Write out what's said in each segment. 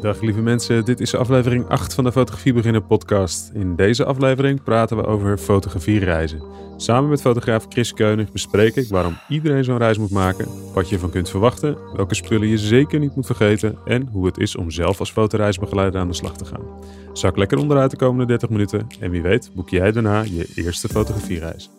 Dag lieve mensen, dit is aflevering 8 van de Fotografie Beginnen podcast. In deze aflevering praten we over fotografiereizen. Samen met fotograaf Chris Keunig bespreek ik waarom iedereen zo'n reis moet maken, wat je ervan kunt verwachten, welke spullen je zeker niet moet vergeten en hoe het is om zelf als fotoreisbegeleider aan de slag te gaan. Zak lekker onderuit de komende 30 minuten en wie weet boek jij daarna je eerste fotografiereis.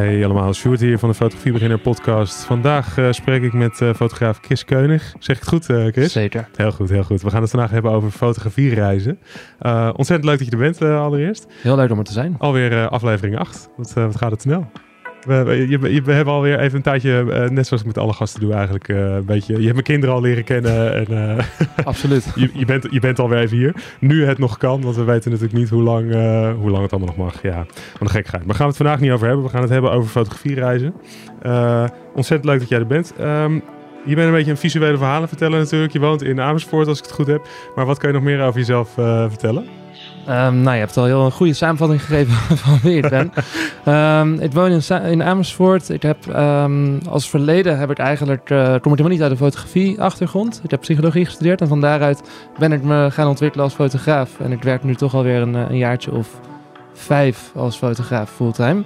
Hey allemaal, Sjoerd hier van de Fotografie Beginner podcast. Vandaag uh, spreek ik met uh, fotograaf Chris Keunig. Zeg ik het goed, uh, Chris? Zeker. Heel goed, heel goed. We gaan het vandaag hebben over fotografiereizen. ontzettend leuk dat je er bent allereerst. Heel leuk om er te zijn. Alweer aflevering 8. Wat, wat gaat het snel? We, we, we, hebben alweer even een tijdje, uh, net zoals ik met alle gasten doe eigenlijk, uh, een beetje... Je hebt mijn kinderen al leren kennen. En, uh, Absoluut. je, je, bent, je bent alweer even hier. Nu het nog kan, want we weten natuurlijk niet hoe lang, hoe lang het allemaal nog mag. Ja, wat een gekheid. Maar gaan we het vandaag niet over hebben. We gaan het hebben over fotografiereizen. ontzettend leuk dat jij er bent. Um, je bent een beetje een visuele verhalen vertellen natuurlijk. Je woont in Amersfoort als ik het goed heb. Maar wat kan je nog meer over jezelf vertellen? Um, nou, je hebt al heel een goede samenvatting gegeven van wie ik ben. um, ik woon in, in, Amersfoort. Ik heb um, als verleden heb ik eigenlijk, uh, kom ik helemaal niet uit de fotografie achtergrond. Ik heb psychologie gestudeerd en van daaruit ben ik me gaan ontwikkelen als fotograaf. En ik werk nu toch alweer een, een jaartje of vijf als fotograaf fulltime.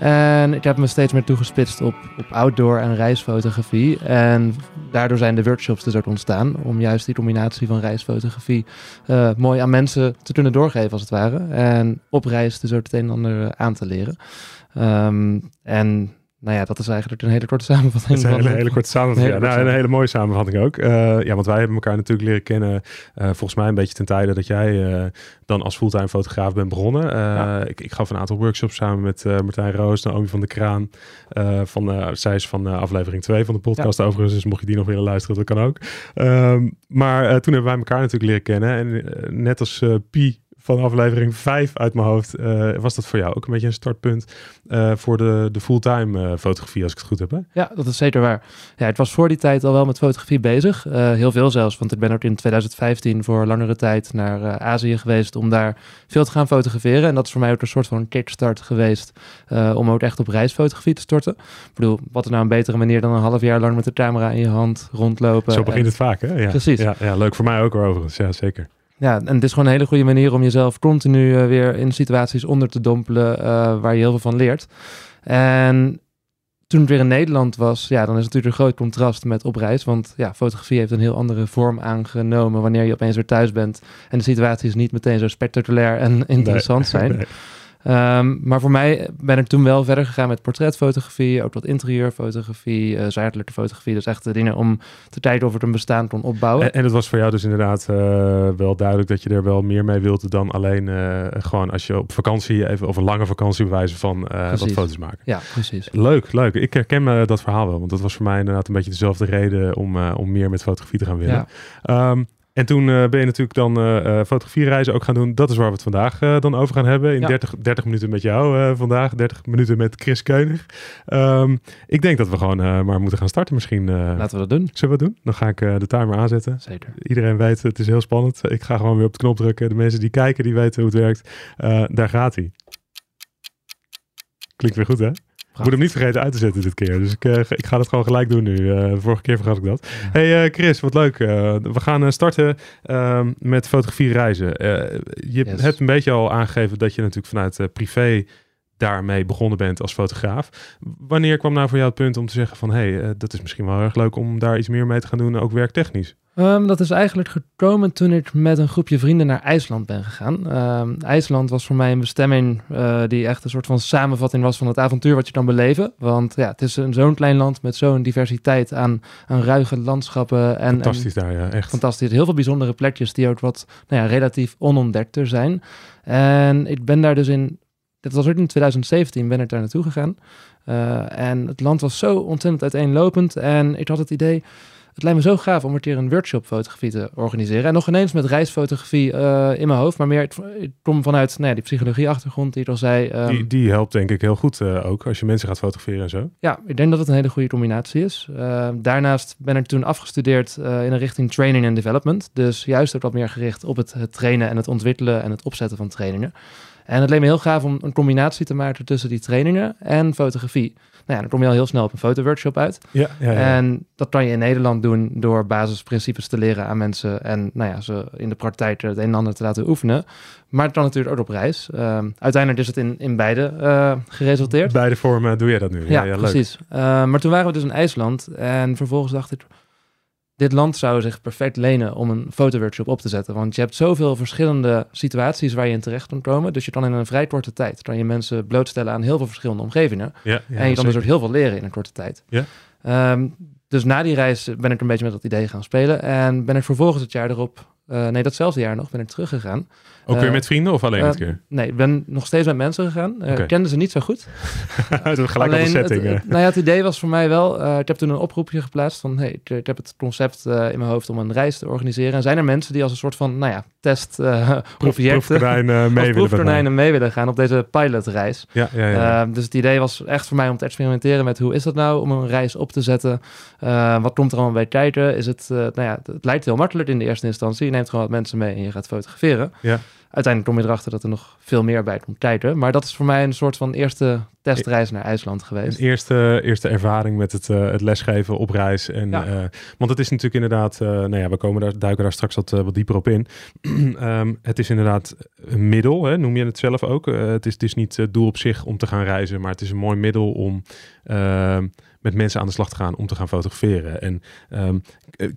En ik heb me steeds meer toegespitst op, op outdoor en reisfotografie. En daardoor zijn de workshops dus ook ontstaan. Om juist die combinatie van reisfotografie uh, mooi aan mensen te kunnen doorgeven, als het ware. En op reis dus ook het een en ander aan te leren. Um, en nou ja, dat is eigenlijk een hele korte samenvatting. Dat is een hele, hele korte samenvatting. Een hele, ja, nou, een hele mooie samenvatting ook. Uh, ja, want wij hebben elkaar natuurlijk leren kennen. Uh, volgens mij een beetje ten tijde dat jij uh, dan als fulltime fotograaf bent begonnen. Ja. ik, ik gaf een aantal workshops samen met Martijn Roos, Naomi van de Kraan. van, zij is van aflevering 2 van de podcast ja. overigens. Dus mocht je die nog willen luisteren, dat kan ook. Ehm, maar toen hebben wij elkaar natuurlijk leren kennen. En net als Pi van aflevering 5 uit mijn hoofd. Uh, was dat voor jou ook een beetje een startpunt uh, voor de, de fulltime uh, fotografie, als ik het goed heb? Hè? Ja, dat is zeker waar. Ja, het was voor die tijd al wel met fotografie bezig. heel veel zelfs, want ik ben ook in 2015 voor langere tijd naar Azië geweest om daar veel te gaan fotograferen. En dat is voor mij ook een soort van kickstart geweest om ook echt op reisfotografie te storten. Ik bedoel, wat is nou een betere manier dan een half jaar lang met de camera in je hand rondlopen. Zo begint het vaak, hè? Ja. Precies. Ja, ja, leuk voor mij ook overigens. Ja, zeker. Ja, en het is gewoon een hele goede manier om jezelf continu uh, weer in situaties onder te dompelen uh, waar je heel veel van leert. En toen het weer in Nederland was, ja, dan is het natuurlijk een groot contrast met op reis. Want ja, fotografie heeft een heel andere vorm aangenomen wanneer je opeens weer thuis bent. En de situaties niet meteen zo spectaculair en interessant nee, zijn. Nee. Um, maar voor mij ben ik toen wel verder gegaan met portretfotografie, ook wat interieurfotografie, uh, fotografie. Dus echt de dingen om te kijken of het een bestaan kon opbouwen. En, en het was voor jou dus inderdaad uh, wel duidelijk dat je er wel meer mee wilde dan alleen uh, gewoon als je op vakantie even of een lange vakantie bewijzen van wat foto's maken. Ja, precies. Leuk, leuk. Ik herken dat verhaal wel, want dat was voor mij inderdaad een beetje dezelfde reden om, om meer met fotografie te gaan willen. Ja. Um, en toen uh, ben je natuurlijk dan uh, fotografiereizen ook gaan doen. Dat is waar we het vandaag uh, dan over gaan hebben. In ja. 30, 30 minuten met jou vandaag. 30 minuten met Chris Keunig. Um, ik denk dat we gewoon maar moeten gaan starten misschien. Laten we dat doen. Zullen we dat doen? Dan ga ik de timer aanzetten. Zeker. Iedereen weet, het is heel spannend. Ik ga gewoon weer op de knop drukken. De mensen die kijken, die weten hoe het werkt. daar gaat hij. Klinkt weer goed, hè? Ik moet hem niet vergeten uit te zetten dit keer. Dus ik, uh, ik ga het gewoon gelijk doen nu. Uh, vorige keer vergat ik dat. Ja. Hey uh, Chris, wat leuk. we gaan starten ehm, met fotografie reizen. je yes. hebt een beetje al aangegeven dat je natuurlijk vanuit privé daarmee begonnen bent als fotograaf. Wanneer kwam nou voor jou het punt om te zeggen van... hé, hey, dat is misschien wel erg leuk om daar iets meer mee te gaan doen, ook werktechnisch? Um, dat is eigenlijk gekomen toen ik met een groepje vrienden naar IJsland ben gegaan. Um, IJsland was voor mij een bestemming uh, die echt een soort van samenvatting was van het avontuur wat je kan beleven. Want ja, het is een zo'n klein land met zo'n diversiteit aan, aan ruige landschappen. En, fantastisch daar, ja, echt. Fantastisch. Heel veel bijzondere plekjes die ook wat nou ja, relatief onontdekter zijn. En ik ben daar dus in, dat was ook in 2017, ben ik daar naartoe gegaan. Uh, en het land was zo ontzettend uiteenlopend en ik had het idee het lijkt me zo gaaf om een keer een workshop fotografie te organiseren. En nog ineens met reisfotografie uh, in mijn hoofd. Maar meer, ik kom vanuit nou ja, die psychologie-achtergrond die ik al zei. Um, die, die, helpt denk ik heel goed uh, ook als je mensen gaat fotograferen en zo. Ja, ik denk dat het een hele goede combinatie is. Uh, daarnaast ben ik toen afgestudeerd in een richting training and development. Dus juist ook wat meer gericht op het, het trainen en het ontwikkelen en het opzetten van trainingen. En het leek me heel gaaf om een combinatie te maken tussen die trainingen en fotografie. Nou ja, dan kom je al heel snel op een fotoworkshop uit. Ja, ja, ja. En dat kan je in Nederland doen door basisprincipes te leren aan mensen. En nou ja, ze in de praktijk het een en ander te laten oefenen. Maar het kan natuurlijk ook op reis. Ehm, uiteindelijk is het in, in beide uh, geresulteerd. Beide vormen doe je dat nu. Ja, ja, precies. Uh, maar toen waren we dus in IJsland. En vervolgens dacht ik, dit land zou zich perfect lenen om een fotoworkshop op te zetten. Want je hebt zoveel verschillende situaties waar je in terecht kan komen. Dus je kan in een vrij korte tijd kan je mensen blootstellen aan heel veel verschillende omgevingen. Ja, ja, en je kan dus ook heel veel leren in een korte tijd. Ja. Um, dus na die reis ben ik een beetje met dat idee gaan spelen. En ben ik vervolgens het jaar erop, uh, nee, datzelfde jaar nog, ben ik teruggegaan. Ook weer met vrienden of alleen uh, keer? Nee, ik ben nog steeds met mensen gegaan. Uh, okay. Kenden ze niet zo goed. Het gelijk alleen, de setting. Het, het, nou ja, het idee was voor mij wel... ik heb toen een oproepje geplaatst van... Hey, ik, ik heb het concept in mijn hoofd om een reis te organiseren. En zijn er mensen die als een soort van, nou ja, test proefkonijn mee, willen mee willen gaan op deze pilotreis. Ja, ja, ja. dus het idee was echt voor mij om te experimenteren met hoe is dat nou om een reis op te zetten. wat komt er allemaal bij kijken? Is het, nou ja, het lijkt heel makkelijk in de eerste instantie. Je neemt gewoon wat mensen mee en je gaat fotograferen. Ja. Uiteindelijk kom je erachter dat er nog veel meer bij komt kijken. Maar dat is voor mij een soort van eerste testreis naar IJsland geweest. Een eerste, eerste ervaring met het, uh, het lesgeven op reis. En, Ja. uh, want het is natuurlijk inderdaad, uh, nou ja, we komen daar, duiken daar straks wat, wat dieper op in. um, het is inderdaad een middel, hè, noem je het zelf ook. het, is, het is niet het doel op zich om te gaan reizen, maar het is een mooi middel om ehm, met mensen aan de slag te gaan om te gaan fotograferen. En um,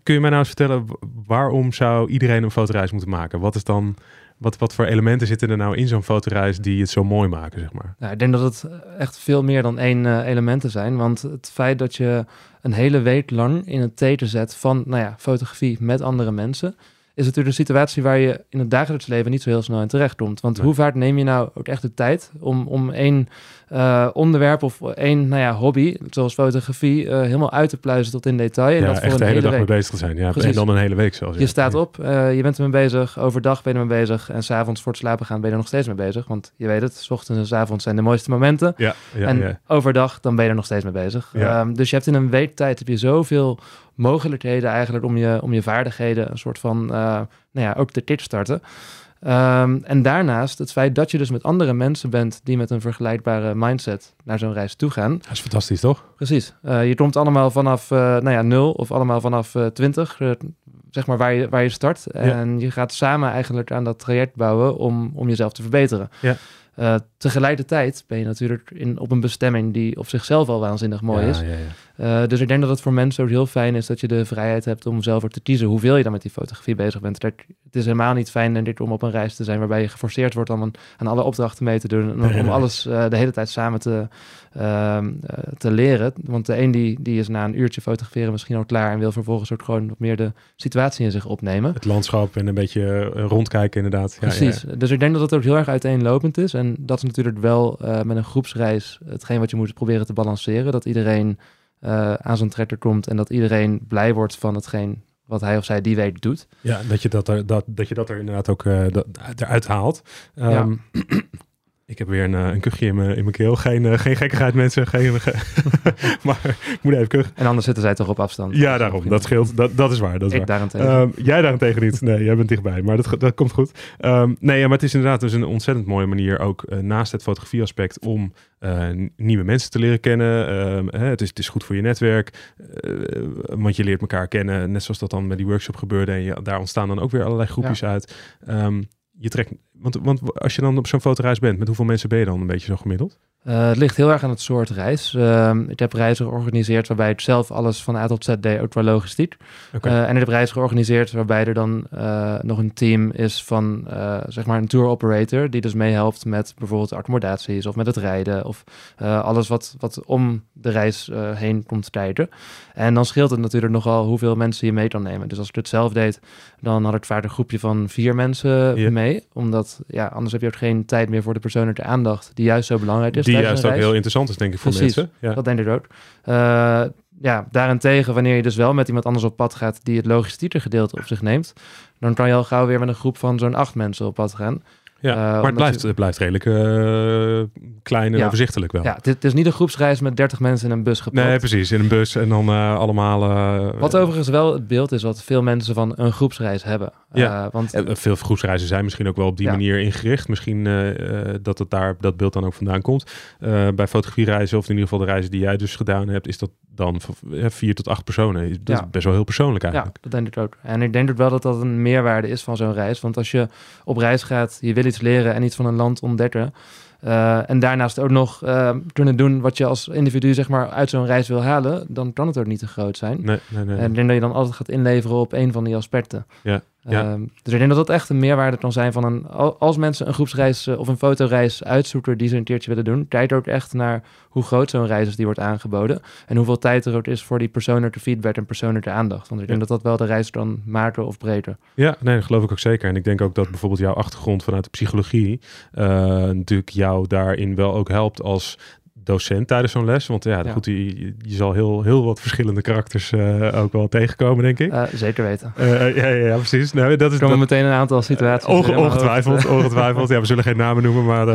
kun je mij nou eens vertellen, waarom zou iedereen een fotoreis moeten maken? Wat is dan wat, wat voor elementen zitten er nou in zo'n fotoreis die het zo mooi maken, zeg maar? Nou, ik denk dat het echt veel meer dan één uh, elementen zijn. Want het feit dat je een hele week lang in het teken zet van nou ja, fotografie met andere mensen... is natuurlijk een situatie waar je in het dagelijks leven niet zo heel snel in terecht komt. Want Nee. hoe vaak neem je nou ook echt de tijd om, om één uh, onderwerp of één nou ja, hobby, zoals fotografie, uh, helemaal uit te pluizen tot in detail. En ja, dat voor echt een de hele dag week. mee bezig te zijn. Ja, Precies. en dan een hele week zelfs. Je ja. staat Ja. op, uh, je bent ermee bezig, overdag ben je ermee bezig en s'avonds voor het slapen gaan ben je er nog steeds mee bezig. Want je weet het, s ochtends en s avonds zijn de mooiste momenten. Ja, ja, en ja. overdag, dan ben je er nog steeds mee bezig. Ja. Um, dus je hebt in een week tijd heb je zoveel mogelijkheden eigenlijk om je, om je vaardigheden een soort van, nou ja, ook te kickstarten. Um, en daarnaast het feit dat je dus met andere mensen bent die met een vergelijkbare mindset naar zo'n reis toe gaan. Dat is fantastisch, toch? Precies. Uh, je komt allemaal vanaf uh, nou ja, nul of allemaal vanaf uh, 20, zeg maar waar je, waar je start. En je gaat samen eigenlijk aan dat traject bouwen om, om jezelf te verbeteren. Ja. Tegelijkertijd ben je natuurlijk in, op een bestemming die op zichzelf al waanzinnig mooi ja, is. Ja, ja. Uh, dus ik denk dat het voor mensen ook heel fijn is dat je de vrijheid hebt om zelf ook te kiezen hoeveel je dan met die fotografie bezig bent. Het is helemaal niet fijn denk ik, om op een reis te zijn waarbij je geforceerd wordt om een, aan alle opdrachten mee te doen. En om, Nee, om alles uh, de hele tijd samen te, uh, te leren. Want de een die, die is na een uurtje fotograferen misschien al klaar en wil vervolgens ook gewoon wat meer de situatie in zich opnemen. Het landschap en een beetje rondkijken inderdaad. Ja, Precies. Ja, ja. Dus ik denk dat het ook heel erg uiteenlopend is. En dat is natuurlijk wel met een groepsreis hetgeen wat je moet proberen te balanceren. Dat iedereen uh, aan zijn trekker komt en dat iedereen blij wordt van hetgeen wat hij of zij die week doet. Ja, dat je dat er, dat, dat je dat er inderdaad ook uh, dat, eruit haalt. Um, ja. Ik heb weer een, een kuchje in mijn, in mijn keel. Geen, uh, geen gekkigheid, mensen. Geen, ge maar ik moet even kuchen. En anders zitten zij toch op afstand. Ja, daarom. Dat scheelt. Dat, dat is waar. Dat is ik waar. daarentegen. Um, jij daarentegen niet. Nee, jij bent dichtbij. Maar dat, dat komt goed. Um, nee, ja, maar het is inderdaad dus een ontzettend mooie manier ook uh, naast het fotografieaspect om uh, nieuwe mensen te leren kennen. Um, hè, het, is, het is goed voor je netwerk. Uh, want je leert elkaar kennen. Net zoals dat dan met die workshop gebeurde. En je, daar ontstaan dan ook weer allerlei groepjes ja. uit. Um, je trekt, want, want als je dan op zo'n fotoreis bent, met hoeveel mensen ben je dan een beetje zo gemiddeld? Uh, het ligt heel erg aan het soort reis. Uh, ik heb reizen georganiseerd waarbij ik zelf alles van A tot Z deed, ook qua logistiek. Okay. Uh, en ik heb reizen georganiseerd waarbij er dan uh, nog een team is van zeg maar een tour operator, die dus meehelpt met bijvoorbeeld accommodaties of met het rijden of alles wat, wat om de reis heen komt kijken. En dan scheelt het natuurlijk nogal hoeveel mensen je mee kan nemen. Dus als ik het zelf deed, dan had ik vaak een groepje van vier mensen mee. Omdat ja, anders heb je ook geen tijd meer voor de persoonlijke aandacht die juist zo belangrijk is. Die juist ook heel interessant is, denk ik, voor Precies. mensen. Ja. Dat denk ik ook. Uh, ja, daarentegen, wanneer je dus wel met iemand anders op pad gaat die het logistieke gedeelte op zich neemt, dan kan je al gauw weer met een groep van zo'n acht mensen op pad gaan. Ja, maar het blijft, het blijft redelijk klein en overzichtelijk wel. Ja, het, is niet een groepsreis met 30 mensen in een bus gepakt. Nee, precies. In een bus en dan allemaal... wat overigens wel het beeld is wat veel mensen van een groepsreis hebben. Ja, want... veel groepsreizen zijn misschien ook wel op die manier ingericht. Misschien dat het daar dat beeld dan ook vandaan komt. bij fotografiereizen of in ieder geval de reizen die jij dus gedaan hebt, is dat dan vier tot acht personen. Dat is best wel heel persoonlijk eigenlijk. Ja, dat denk ik ook. En ik denk ook wel dat dat een meerwaarde is van zo'n reis. Want als je op reis gaat, je wil iets leren en iets van een land ontdekken. Uh, en daarnaast ook nog uh, kunnen doen wat je als individu zeg maar uit zo'n reis wil halen, dan kan het ook niet te groot zijn. Nee, nee, nee. En ik denk dat je dan altijd gaat inleveren op een van die aspecten. Ja. Ja. Ehm, dus ik denk dat dat echt een meerwaarde kan zijn van een... Als mensen een groepsreis uh, of een fotoreis uitzoeken die ze een keertje willen doen... kijk ook echt naar hoe groot zo'n reis is die wordt aangeboden... en hoeveel tijd er ook is voor die persoonlijke feedback en persoonlijke aandacht. Want ik denk dat dat wel de reis dan maken of breder. Ja, nee, dat geloof ik ook zeker. En ik denk ook dat bijvoorbeeld jouw achtergrond vanuit de psychologie... Uh, natuurlijk jou daarin wel ook helpt als docent tijdens zo'n les? Want ja, goed, je, je, zal heel, heel wat verschillende karakters uh, ook wel tegenkomen, denk ik. Uh, zeker weten. Uh, ja, ja, ja, precies. Nou, dat is komen meteen een aantal situaties. Onge ongetwijfeld, ongetwijfeld. Ja, we zullen geen namen noemen, maar,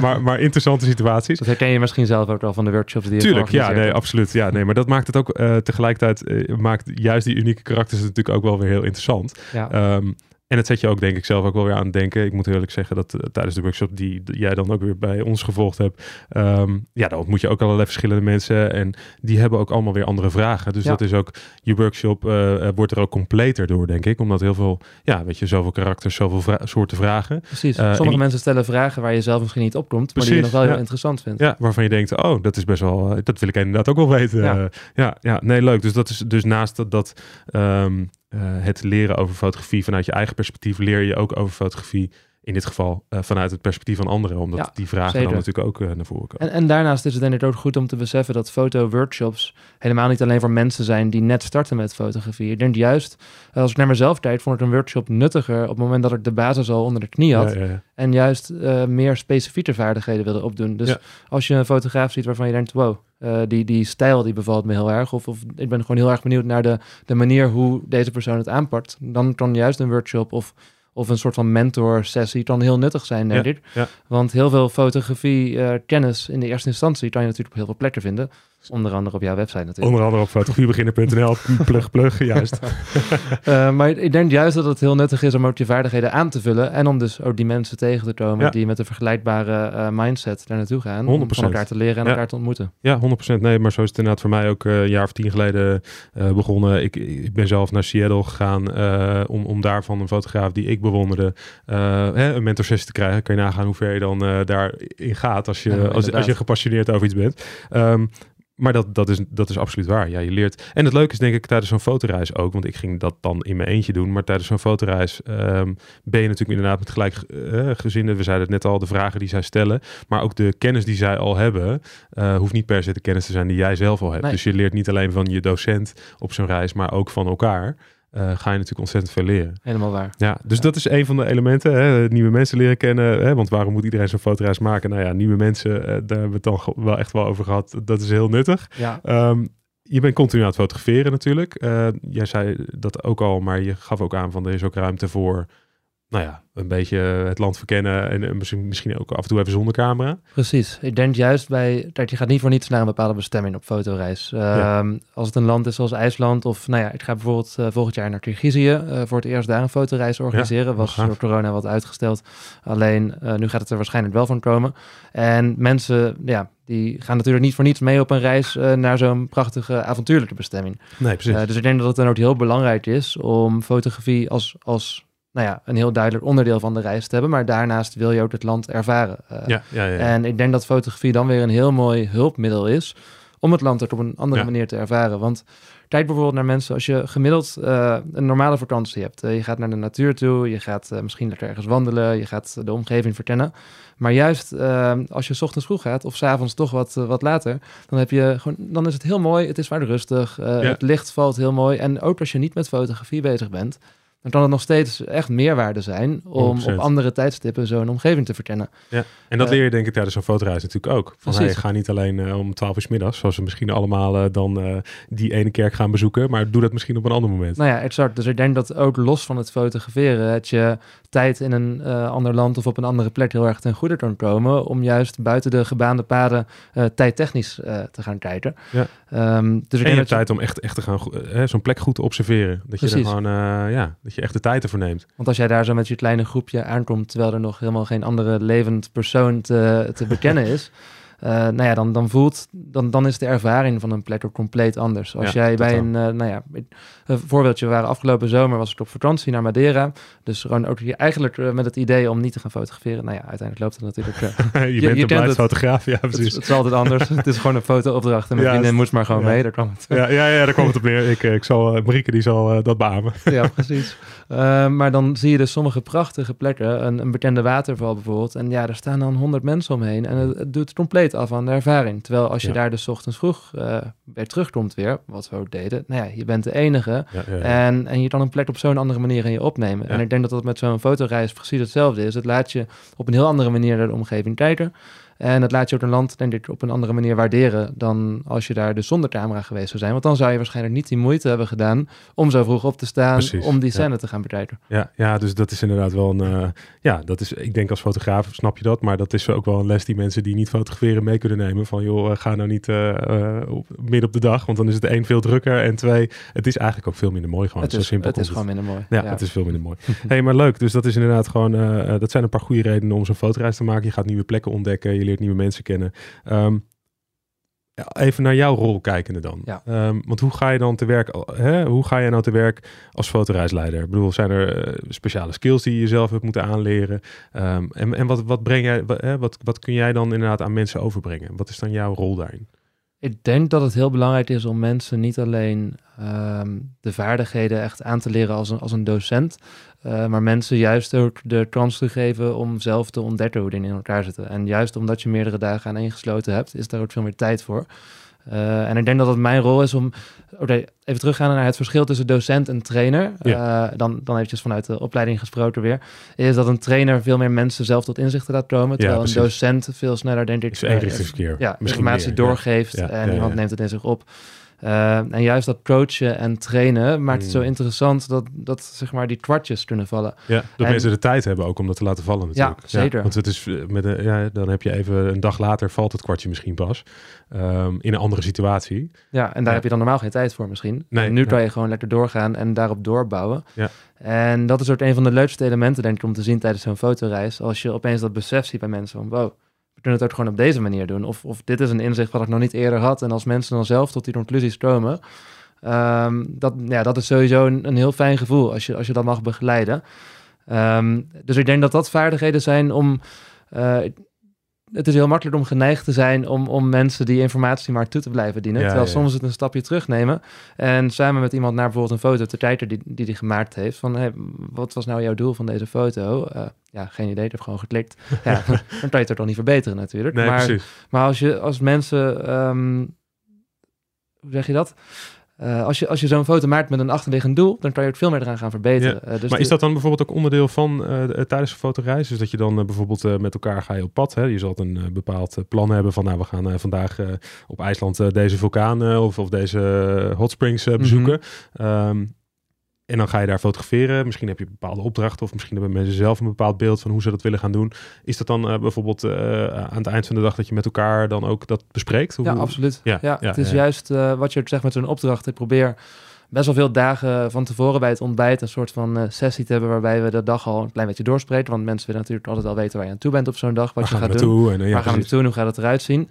maar, maar interessante situaties. Dat herken je misschien zelf ook al van de workshops die je Tuurlijk, ja, nee, absoluut. Ja, nee, maar dat maakt het ook tegelijkertijd, maakt juist die unieke karakters natuurlijk ook wel weer heel interessant. Ja. Um, en het zet je ook, denk ik, zelf ook wel weer aan het denken. Ik moet eerlijk zeggen dat uh, tijdens de workshop die jij dan ook weer bij ons gevolgd hebt, um, ja, dan ontmoet je ook allerlei verschillende mensen en die hebben ook allemaal weer andere vragen. Dus dat is ook, je workshop uh, wordt er ook completer door, denk ik, omdat heel veel, ja, weet je, zoveel karakters, zoveel vra soorten vragen. Precies. Uh, Sommige mensen stellen vragen waar je zelf misschien niet op komt, maar die je nog wel heel interessant vindt. Ja, waarvan je denkt, oh, dat is best wel, dat wil ik inderdaad ook wel weten. Ja, ja, ja, nee, leuk. Dus dat is dus naast dat, dat um, uh, het leren over fotografie vanuit je eigen perspectief leer je ook over fotografie. In dit geval uh, vanuit het perspectief van anderen, omdat ja, die vragen zeker. dan natuurlijk ook uh, naar voren komen. En, en, daarnaast is het denk ik ook goed om te beseffen dat foto-workshops helemaal niet alleen voor mensen zijn die net starten met fotografie. Ik denk juist, als ik naar mezelf kijk, vond ik een workshop nuttiger op het moment dat ik de basis al onder de knie had. Ja, ja, en juist uh, meer specifieke vaardigheden wilde opdoen. Dus als je een fotograaf ziet waarvan je denkt, wow, uh, die, die stijl die bevalt me heel erg. Of, of ik ben gewoon heel erg benieuwd naar de, de manier hoe deze persoon het aanpakt. Dan kan juist een workshop of, of een soort van mentor sessie kan heel nuttig zijn, denk ik. Want heel veel fotografie uh, kennis in de eerste instantie kan je natuurlijk op heel veel plekken vinden. Onder andere op jouw website natuurlijk. Onder andere op fotografiebeginner.nl. plug, plug, juist. uh, maar ik denk juist dat het heel nuttig is om ook je vaardigheden aan te vullen. En om dus ook die mensen tegen te komen die met een vergelijkbare uh, mindset daar naartoe gaan. 100%. Om van elkaar te leren en elkaar te ontmoeten. Ja, 100%. Nee, maar zo is het inderdaad voor mij ook uh, een jaar of tien geleden begonnen. Ik, ik ben zelf naar Seattle gegaan om, om daar van een fotograaf die ik bewonderde hè, een mentorsessie te krijgen. Kan je nagaan hoe ver je dan daarin gaat als je, ja, als, als, je gepassioneerd over iets bent. Um, maar dat, dat, is, dat is absoluut waar. Ja, je leert. En het leuke is denk ik tijdens zo'n fotoreis ook, want ik ging dat dan in mijn eentje doen. Maar tijdens zo'n fotoreis um, ben je natuurlijk inderdaad met gelijk uh, gezinnen. We zeiden het net al, de vragen die zij stellen. Maar ook de kennis die zij al hebben, uh, hoeft niet per se de kennis te zijn die jij zelf al hebt. Dus je leert niet alleen van je docent op zo'n reis, maar ook van elkaar. Uh, ga je natuurlijk ontzettend veel leren. Helemaal waar. Ja, dus dat is een van de elementen. Hè? Nieuwe mensen leren kennen. Hè? Want waarom moet iedereen zo'n fotoreis maken? Nou ja, nieuwe mensen, uh, daar hebben we het dan wel echt wel over gehad. Dat is heel nuttig. Ja. Um, je bent continu aan het fotograferen natuurlijk. Uh, jij zei dat ook al, maar je gaf ook aan van er is ook ruimte voor nou ja, een beetje het land verkennen en misschien, misschien ook af en toe even zonder camera. Precies. Ik denk juist bij, dat je gaat niet voor niets naar een bepaalde bestemming op fotoreis. Ehm, als het een land is zoals IJsland of, nou ja, ik ga bijvoorbeeld uh, volgend jaar naar Kirgizië uh, voor het eerst daar een fotoreis organiseren. Ja, was door corona wat uitgesteld. Alleen nu gaat het er waarschijnlijk wel van komen. En mensen, ja, die gaan natuurlijk niet voor niets mee op een reis naar zo'n prachtige avontuurlijke bestemming. Nee, precies. dus ik denk dat het dan ook heel belangrijk is om fotografie als, als nou ja, een heel duidelijk onderdeel van de reis te hebben. Maar daarnaast wil je ook het land ervaren. Uh, ja, ja, ja, En ik denk dat fotografie dan weer een heel mooi hulpmiddel is om het land ook op een andere manier te ervaren. Want kijk bijvoorbeeld naar mensen als je gemiddeld uh, een normale vakantie hebt. Uh, je gaat naar de natuur toe, je gaat misschien lekker ergens wandelen, je gaat de omgeving verkennen. Maar juist als je s ochtends vroeg gaat of s avonds toch wat, wat later, dan, heb je gewoon, dan is het heel mooi. Het is vaak rustig, het licht valt heel mooi. En ook als je niet met fotografie bezig bent, dan kan het nog steeds echt meerwaarde zijn om 100%. op andere tijdstippen zo'n omgeving te verkennen. Ja, en dat Eh, leer je denk ik tijdens zo'n fotoreis natuurlijk ook. Van, hey, ga niet alleen eh, om 12 uur 's middags, zoals we misschien allemaal eh, dan die ene kerk gaan bezoeken, maar doe dat misschien op een ander moment. Nou ja, exact. Dus ik denk dat ook los van het fotograferen, het je tijd in een eh, ander land of op een andere plek heel erg ten goede kan komen. Om juist buiten de gebaande paden eh, tijdtechnisch eh, te gaan kijken. Ja. Ehm, dus en je hebt tijd om echt, echt te gaan, zo'n plek goed te observeren. Dat je er gewoon, ja, dat je echt de tijd ervoor neemt. Want als jij daar zo met je kleine groepje aankomt, terwijl er nog helemaal geen andere levend persoon te, te bekennen is. eh, nou ja, dan, dan voelt, dan, dan is de ervaring van een plek ook compleet anders. Als Ja, jij bij een, eh, nou ja, een voorbeeldje, waren afgelopen zomer, was ik op vakantie naar Madeira. Dus gewoon ook hier eigenlijk eh, met het idee om niet te gaan fotograferen. Nou ja, uiteindelijk loopt het natuurlijk. je, je bent een blij het. fotograaf, ja precies. het is altijd anders. het is gewoon een fotoopdracht en mijn Ja, vriendin moest maar gewoon ja. mee. Daar kwam het. Ja, ja, ja, daar kwam het op neer. Ik, ik zal, Marieke die zal dat beamen. ja, precies. Maar dan zie je dus sommige prachtige plekken, een, een bekende waterval bijvoorbeeld. En ja, er staan dan honderd mensen omheen. En het, het doet compleet af aan de ervaring. Terwijl als je Ja. daar dus ochtends vroeg uh, weer terugkomt weer, wat we ook deden. Nou ja, je bent de enige. Ja. En, en je kan een plek op zo'n andere manier in je opnemen. En ik denk dat dat met zo'n fotoreis precies hetzelfde is. Het laat je op een heel andere manier naar de omgeving kijken. En het laat je ook een land, denk ik, op een andere manier waarderen dan als je daar dus zonder camera geweest zou zijn. Want dan zou je waarschijnlijk niet die moeite hebben gedaan om zo vroeg op te staan Precies, om die ja. scène te gaan bekijken. Ja, ja, dus dat is inderdaad wel een. eh, ja, dat is. Ik denk als fotograaf snap je dat, maar dat is ook wel een les die mensen die niet fotograferen mee kunnen nemen. Van joh, eh, ga nou niet eh, op, midden op de dag, want dan is het één veel drukker en twee, het is eigenlijk ook veel minder mooi gewoon. het Zo is, simpel het is gewoon minder mooi. Ja, het is veel minder mooi. hey, maar leuk. Dus dat is inderdaad gewoon. dat zijn een paar goede redenen om zo'n fotoreis te maken. Je gaat nieuwe plekken ontdekken, je leert nieuwe mensen kennen. Ehm, even naar jouw rol kijkende dan. Ja. Ehm, want hoe ga je dan te werk? Hè? Hoe ga je nou te werk als fotoreisleider? Ik bedoel, zijn er eh, speciale skills die je jezelf hebt moeten aanleren? Ehm, en en wat, wat breng jij? Wat, hè, wat, wat kun jij dan inderdaad aan mensen overbrengen? Wat is dan jouw rol daarin? Ik denk dat het heel belangrijk is om mensen niet alleen ehm, de vaardigheden echt aan te leren als een, als een docent, uh, maar mensen juist ook de kans te geven om zelf te ontdekken hoe dingen in elkaar zitten. En juist omdat je meerdere dagen aan één gesloten hebt, is daar ook veel meer tijd voor. Uh, en ik denk dat het mijn rol is om. Oké, okay, even teruggaan naar het verschil tussen docent en trainer. Ja. Uh, dan, dan eventjes vanuit de opleiding gesproken weer. Is dat een trainer veel meer mensen zelf tot inzichten laat komen. Terwijl Ja, een docent veel sneller, denk ik. Is eenrichtingsverkeer. Ja, informatie meer, doorgeeft en iemand neemt het in zich op. Uh, en juist dat coachen en trainen maakt het zo Mm. interessant dat, dat zeg maar die kwartjes kunnen vallen. Ja, dat En- mensen de tijd hebben ook om dat te laten vallen natuurlijk. zeker. want het is eh, met een, ja, dan heb je even een dag later valt het kwartje misschien pas. Ehm, in een andere situatie. Ja, en daar Ja. heb je dan normaal geen tijd voor misschien. Nee, En nu kan je gewoon lekker doorgaan en daarop doorbouwen. Ja. En dat is ook een van de leukste elementen denk ik om te zien tijdens zo'n fotoreis. Als je opeens dat besef ziet bij mensen van wow, kunnen het ook gewoon op deze manier doen. Of, of dit is een inzicht wat ik nog niet eerder had. En als mensen dan zelf tot die conclusies komen, ehm, dat, ja, dat is sowieso een, een heel fijn gevoel als je, als je dat mag begeleiden. Ehm, dus ik denk dat dat vaardigheden zijn om... eh, het is heel makkelijk om geneigd te zijn om, om mensen die informatie maar toe te blijven dienen. Ja, terwijl ja. soms het een stapje terugnemen. En samen met iemand naar bijvoorbeeld een foto te kijken die, die die gemaakt heeft. Van hey, wat was nou jouw doel van deze foto? Eh, ja, geen idee. Ik heb gewoon geklikt. ja, dan kan je het er toch niet verbeteren natuurlijk. Nee, maar, precies. maar als je als mensen. ehm, hoe zeg je dat? Eh, als je, als je zo'n foto maakt met een achterliggend doel, dan kan je ook veel meer eraan gaan verbeteren. Eh, dus maar is dat dan bijvoorbeeld ook onderdeel van eh, de- tijdens een fotoreis? Dus dat je dan bijvoorbeeld met elkaar ga je op pad. Hè? Je zult een bepaald plan hebben van nou, we gaan vandaag op IJsland deze vulkaan of, of deze hot springs eh, bezoeken. Ehm, en dan ga je daar fotograferen. Misschien heb je bepaalde opdrachten of misschien hebben mensen zelf een bepaald beeld van hoe ze dat willen gaan doen. Is dat dan eh, bijvoorbeeld eh, aan het eind van de dag dat je met elkaar dan ook dat bespreekt? Hoe- Ja, absoluut. Ja, Ja, ja, het is ja. juist eh, wat je zegt met zo'n opdracht. Ik probeer best wel veel dagen van tevoren bij het ontbijt een soort van sessie te hebben waarbij we de dag al een klein beetje doorspreken. Want mensen willen natuurlijk altijd al weten waar je aan toe bent op zo'n dag, wat Waar je gaan we gaat doen. En, ja, waar gaan we naartoe en hoe gaat het eruit zien?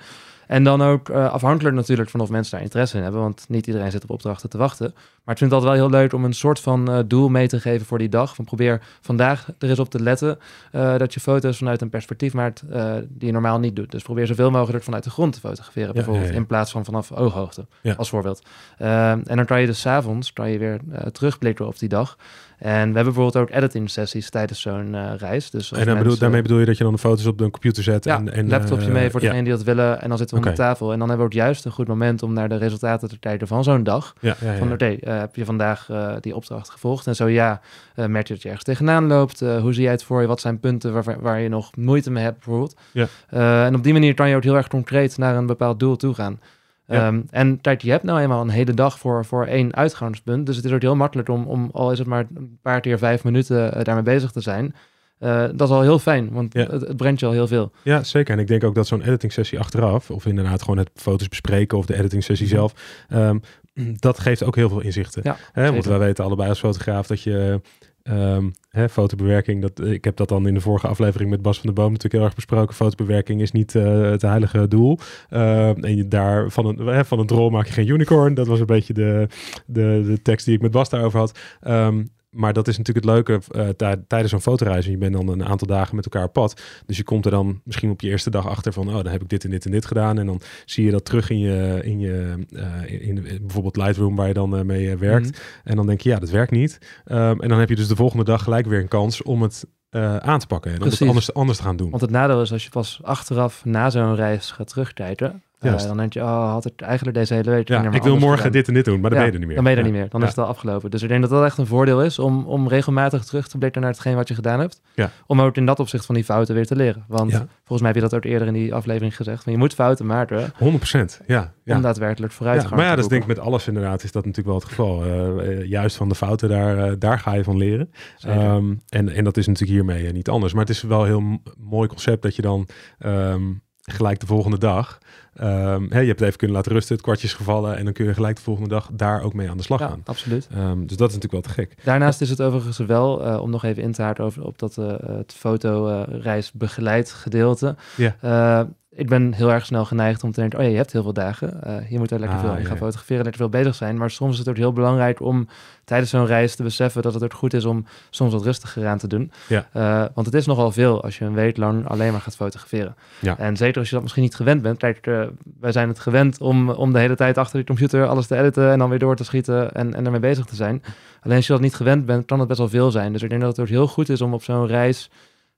En dan ook eh, afhankelijk natuurlijk van of mensen daar interesse in hebben, want niet iedereen zit op opdrachten te wachten. Maar ik vind het altijd wel heel leuk om een soort van eh, doel mee te geven voor die dag. Van probeer vandaag er eens op te letten eh, dat je foto's vanuit een perspectief maakt die je normaal niet doet. Dus probeer zoveel mogelijk vanuit de grond te fotograferen, bijvoorbeeld, ja, ja. in plaats van vanaf ooghoogte, als voorbeeld. Eh, en dan kan je dus 's avonds kan je weer terugblikken op die dag. En we hebben bijvoorbeeld ook editing sessies tijdens zo'n eh, reis. Dus En bedoel, daarmee bedoel je dat je dan de foto's op de computer zet ja, en, en laptopje eh, mee voor ja. degene die dat willen. En dan zitten we de tafel. En dan hebben we ook juist een goed moment om naar de resultaten te kijken van zo'n dag. Ja. Van oké, eh, heb je vandaag die opdracht gevolgd? En zo ja, merk je dat je ergens tegenaan loopt? hoe zie jij het voor je? Wat zijn punten waar, waar je nog moeite mee hebt bijvoorbeeld? Ja. en op die manier kan je ook heel erg concreet naar een bepaald doel toe gaan. Ja. Um, en kijk, je hebt nou eenmaal een hele dag voor, voor één uitgangspunt. Dus het is ook heel makkelijk om, om al is het maar een paar keer vijf minuten daarmee bezig te zijn. Uh, dat is al heel fijn, want het, het, brengt je al heel veel. Ja, zeker. En ik denk ook dat zo'n editing sessie achteraf, of inderdaad gewoon het foto's bespreken of de editing sessie mhm. zelf, um, dat geeft ook heel veel inzichten. Ja, Hè, want wij weten allebei als fotograaf dat je um, hè, fotobewerking, dat, ik heb dat dan in de vorige aflevering met Bas van de Boom natuurlijk heel erg besproken. Fotobewerking is niet uh, het heilige doel. Uh, en je daar van een, hè, van een drol maak je geen unicorn. Dat was een beetje de, de, de tekst die ik met Bas daarover had. Um, maar dat is natuurlijk het leuke uh, tijdens zo'n fotoreis. En je bent dan een aantal dagen met elkaar op pad. Dus je komt er dan misschien op je eerste dag achter van... oh, dan heb ik dit en dit en dit gedaan. En dan zie je dat terug in je... in, je, uh, in, bijvoorbeeld Lightroom waar je dan uh, mee werkt. Mhm. En dan denk je, ja, dat werkt niet. Um, en dan heb je dus de volgende dag gelijk weer een kans om het aan te pakken. En om het anders, anders te gaan doen. Want het nadeel is als je pas achteraf na zo'n reis gaat terugkijken... Uh, dan denk je, oh, had het eigenlijk deze hele week. Ja, ik wil morgen dit en dit doen, maar dan ben je er niet meer. Dan ben je er niet meer. Dan is het al afgelopen. Dus ik denk dat dat echt een voordeel is om, om regelmatig terug te blikken naar hetgeen wat je gedaan hebt. Ja. Om ook in dat opzicht van die fouten weer te leren. Want volgens mij heb je dat ook eerder in die aflevering gezegd. Je moet fouten maken. 100%, ja. Om daadwerkelijk vooruit te gaan. Maar ja, dat is denk ik met alles inderdaad, is dat natuurlijk wel het geval. Uh, juist van de fouten, daar, daar ga je van leren. Um, en, en dat is natuurlijk hiermee niet anders. Maar het is wel een heel mooi concept dat je dan... Um, gelijk de volgende dag. Um, je hebt het even kunnen laten rusten, het kwartje is gevallen en dan kun je gelijk de volgende dag daar ook mee aan de slag ja, gaan. Absoluut. Um, dus dat is natuurlijk wel te gek. Daarnaast is het overigens wel, uh, om nog even in te haken over op dat uh, het fotoreis uh, begeleid gedeelte. Ja. Uh, ik ben heel erg snel geneigd om te denken, oh ja, je hebt heel veel dagen. Uh, je moet er lekker ah, veel in gaan fotograferen, lekker veel bezig zijn. Maar soms is het ook heel belangrijk om tijdens zo'n reis te beseffen dat het ook goed is om soms wat rustiger aan te doen. Ja. Uh, want het is nogal veel als je een week lang alleen maar gaat fotograferen. Ja. En zeker als je dat misschien niet gewend bent. Kijk, uh, wij zijn het gewend om, om de hele tijd achter de computer alles te editen en dan weer door te schieten en, en ermee bezig te zijn. Alleen als je dat niet gewend bent, kan het best wel veel zijn. Dus ik denk dat het ook heel goed is om op zo'n reis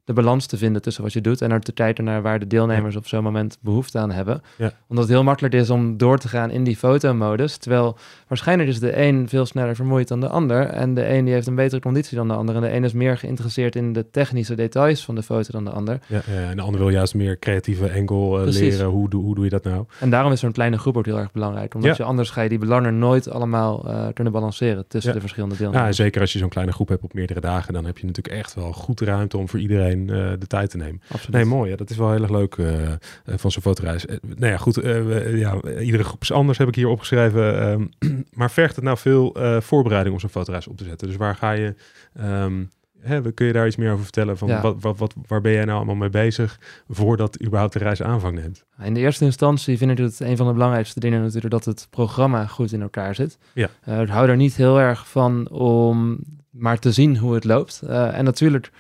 de balans te vinden tussen wat je doet en er te kijken naar waar de deelnemers op zo'n moment behoefte aan hebben. Ja. Omdat het heel makkelijk is om door te gaan in die fotomodus. Terwijl waarschijnlijk is de een veel sneller vermoeid dan de ander. En de een die heeft een betere conditie dan de ander. En de een is meer geïnteresseerd in de technische details van de foto dan de ander. Ja, ja en de ander wil juist meer creatieve enkel uh, leren. Hoe, doe, hoe doe je dat nou? En daarom is zo'n kleine groep ook heel erg belangrijk. Omdat je anders ga je die belangen nooit allemaal uh, kunnen balanceren tussen de verschillende deelnemers. Ja, zeker als je zo'n kleine groep hebt op meerdere dagen, dan heb je natuurlijk echt wel goed ruimte om voor iedereen uh, de tijd te nemen. Absoluut. Nee, mooi. Ja, dat is wel heel erg leuk van zo'n fotoreis. nou ja, goed. ja, iedere groep is anders, heb ik hier opgeschreven. Ehm, maar vergt het nou veel voorbereiding om zo'n fotoreis op te zetten? Dus waar ga je... Um, Hè, kun je daar iets meer over vertellen? Van ja. wat, wat, wat, waar ben jij nou allemaal mee bezig voordat überhaupt de reis aanvang neemt? In de eerste instantie vind ik het een van de belangrijkste dingen natuurlijk dat het programma goed in elkaar zit. Ja. Uh, ik hou er niet heel erg van om maar te zien hoe het loopt. Uh, en natuurlijk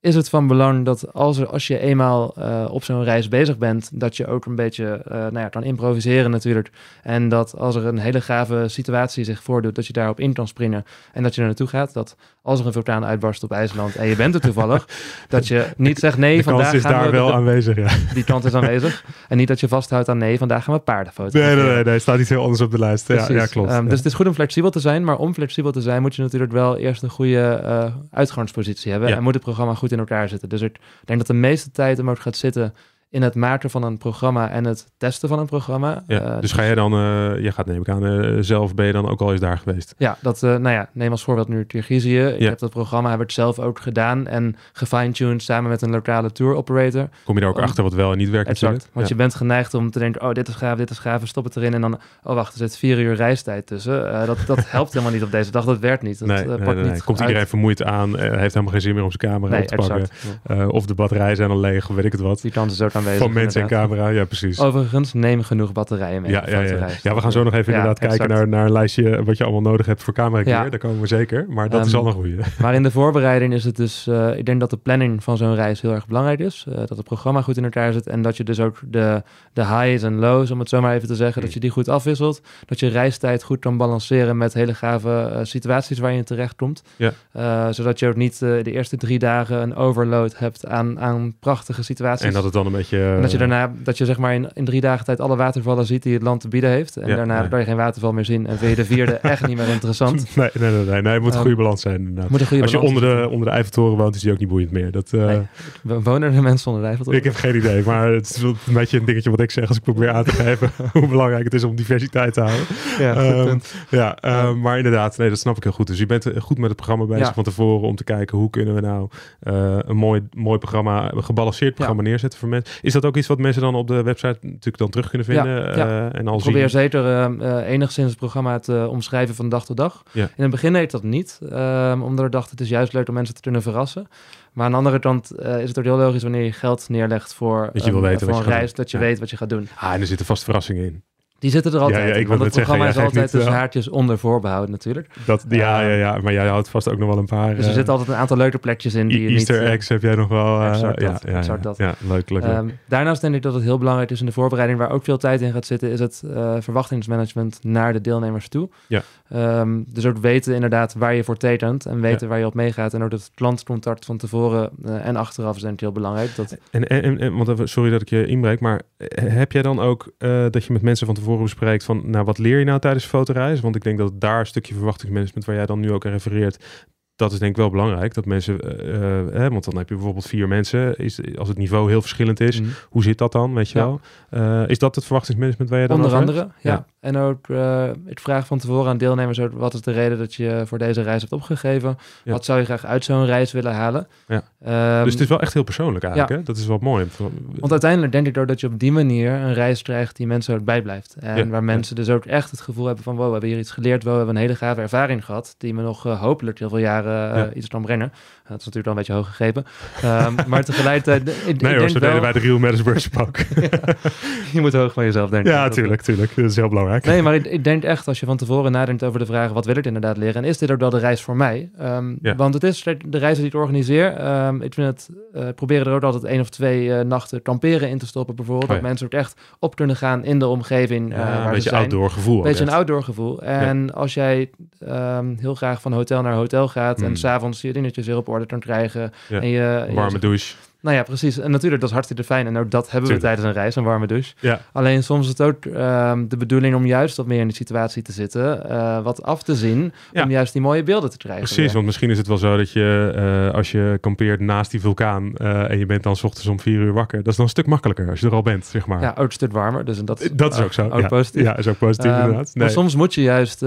is het van belang dat als, er, als je eenmaal uh, op zo'n reis bezig bent, dat je ook een beetje uh, nou ja, kan improviseren natuurlijk. En dat als er een hele gave situatie zich voordoet, dat je daarop in kan springen en dat je er naartoe gaat. Dat als er een vulkaan uitbarst op IJsland en je bent er toevallig, dat je niet zegt nee, de vandaag kans is gaan daar we, wel aanwezig, ja. Die kant is aanwezig. En niet dat je vasthoudt aan nee, vandaag gaan we paardenfoto's. Nee, nee, nee, nee, staat iets heel anders op de lijst. Ja, ja, klopt. Um, ja. Dus het is goed om flexibel te zijn, maar om flexibel te zijn moet je natuurlijk wel eerst een goede uh, uitgangspositie hebben Ja. en moet het programma goed in elkaar zitten. Dus ik denk dat de meeste tijd hem ook gaat zitten in het maken van een programma en het testen van een programma. Ja, Uh, dus ga jij dan, uh, je gaat neem ik aan, uh, zelf ben je dan ook al eens daar geweest? Ja, dat, nou ja, neem als voorbeeld nu Kirgizië. Ik Ja. heb dat programma, heb ik zelf ook gedaan en gefine-tuned samen met een lokale tour operator. Kom je daar ook Om- achter wat wel en niet werkt Exact, natuurlijk? want Ja. je bent geneigd om te denken, oh dit is gaaf, dit is gaaf, stop het erin. En dan, oh wacht, er zit vier uur reistijd tussen. Dat, dat helpt helemaal niet op deze dag, dat werkt niet. Dat Nee, pakt nee, nee. niet Komt uit. iedereen vermoeid aan, heeft helemaal geen zin meer om zijn camera op te pakken. exact. Of de batterijen zijn al leeg, weet ik het wat. Die kant is ook aanwezig. Van mensen en camera, ja precies. Overigens, neem genoeg batterijen mee. ja, ja, ja. ja, we gaan zo nog even inderdaad kijken naar, naar een lijstje wat je allemaal nodig hebt voor camera gear. Ja. Daar komen we zeker, maar dat is Ehm, al een goede. Maar in de voorbereiding is het dus, eh, ik denk dat de planning van zo'n reis heel erg belangrijk is. Eh, dat het programma goed in elkaar zit en dat je dus ook de, de highs en lows, om het zo maar even te zeggen, dat je die goed afwisselt. Dat je reistijd goed kan balanceren met hele gave eh, situaties waar je in terecht komt. Ja. Zodat je ook niet de eerste drie dagen een overload hebt aan, aan prachtige situaties. En dat het dan een beetje dat je... En dat je daarna, dat je zeg maar in, in drie dagen tijd alle watervallen ziet die het land te bieden heeft. En Ja, daarna nee. kan je geen waterval meer zien. En vind je de vierde echt niet meer interessant. Nee, nee, nee, nee, nee, het moet een Ehm, goede balans zijn inderdaad. Moet een goede Als je onder de, onder de Eiffeltoren woont, is die ook niet boeiend meer. Dat, eh, Nee. Wonen er mensen onder de Eiffeltoren? Ik heb geen idee, maar het is wel een beetje een dingetje wat ik zeg als ik probeer aan te geven hoe belangrijk het is om diversiteit te houden. Ja, Ehm, punt. Ja, ehm, maar inderdaad, nee, dat snap ik heel goed. Dus je bent goed met het programma bezig Ja. van tevoren om te kijken hoe kunnen we nou eh, een mooi, mooi programma, een gebalanceerd programma neerzetten voor mensen. Is dat ook iets wat mensen dan op de website natuurlijk dan terug kunnen vinden? Ja, eh, en al Ik probeer zien? zeker eh, eh, enigszins het programma te omschrijven van dag tot dag. In het begin deed dat niet, ehm, omdat ik dacht het is juist leuk om mensen te kunnen verrassen. Maar aan de andere kant eh, is het ook heel logisch wanneer je geld neerlegt voor, Dat je wil een- weten voor wat een je reis, dat je Ja. weet wat je gaat doen. Ah, en er zitten vast verrassingen in. Die zitten er altijd Ja, ja, ik in, want het zeggen, programma is altijd niet, eh, haartjes onder voorbehouden natuurlijk. Dat, ja, Ehm, ja, ja, maar jij houdt vast ook nog wel een paar. Dus er eh, zitten altijd een aantal leuke plekjes in die Easter niet... eh, eggs heb jij nog wel. exact ja, dat, ja, exact dat. ja, leuk, leuk. leuk. Ehm, daarnaast denk ik dat het heel belangrijk is in de voorbereiding, waar ook veel tijd in gaat zitten, is het verwachtingsmanagement naar de deelnemers toe. Ja. Ehm, dus ook weten inderdaad waar je voor tekent en weten waar je op meegaat. En ook dat klantcontact van tevoren eh, en achteraf is denk ik heel belangrijk. Dat, En, en, want sorry dat ik je inbreek, maar eh, heb jij dan ook eh, dat je met mensen van tevoren bespreekt van, nou, wat leer je nou tijdens de fotoreis? Want ik denk dat daar een stukje verwachtingsmanagement, waar jij dan nu ook aan refereert, dat is denk ik wel belangrijk. Dat mensen, eh, want dan heb je bijvoorbeeld vier mensen, is, als het niveau heel verschillend is, Mhm. hoe zit dat dan, weet je Ja. wel? Is dat het verwachtingsmanagement waar je dan Onder andere, ja. Ja. En ook eh het vragen van tevoren aan deelnemers, ook, wat is de reden dat je voor deze reis hebt opgegeven? Ja. Wat zou je graag uit zo'n reis willen halen? Ja. Ehm, dus het is wel echt heel persoonlijk eigenlijk, ja. hè? Dat is wel mooi. Want uiteindelijk denk ik ook dat je op die manier een reis krijgt die mensen ook bijblijft. En waar mensen dus ook echt het gevoel hebben van... wow, we hebben hier iets geleerd, wow, we hebben een hele gave ervaring gehad... die me nog eh, hopelijk heel veel jaren eh, iets kan brengen. dat is natuurlijk wel een beetje hoog gegrepen. Ehm, maar tegelijkertijd... ik- ik Nee hoor, denk zo deden wij de Real Matters Workshop ook. je moet hoog van jezelf denken. ja, tuurlijk, tuurlijk. Dat is heel belangrijk. Nee, maar ik, ik denk echt als je van tevoren nadenkt over de vraag... wat wil ik inderdaad leren? En is dit ook wel de reis voor mij? Ehm, Ja. Want het is de reis die ik organiseer. ehm, ik vind het... eh proberen er ook altijd één of twee eh, nachten kamperen in te stoppen bijvoorbeeld. Oh dat mensen ook echt op kunnen gaan in de omgeving eh, waar een ze beetje zijn. outdoor gevoel. Een beetje een outdoor gevoel. En als jij ehm, heel graag van hotel naar hotel gaat... Hmm. en s'avonds je dingetjes weer op orde kan krijgen... En je, je- Warme douche. Nou ja, precies. En natuurlijk, dat is hartstikke fijn. En ook dat hebben we Tuurlijk. tijdens een reis, een warme douche. Ja. Alleen soms is het ook ehm, de bedoeling om juist wat meer in die situatie te zitten. eh, wat af te zien, Ja. om juist die mooie beelden te krijgen. Precies, weer. want misschien is het wel zo dat je eh, als je kampeert naast die vulkaan eh, en je bent dan 's ochtends om vier uur wakker, dat is dan een stuk makkelijker als je er al bent, zeg maar. Ja, ook een stuk warmer. Dus dat, dat is ook zo. Ook ja. positief. Ja, is ook positief Ehm, inderdaad. Nee. Maar soms moet je juist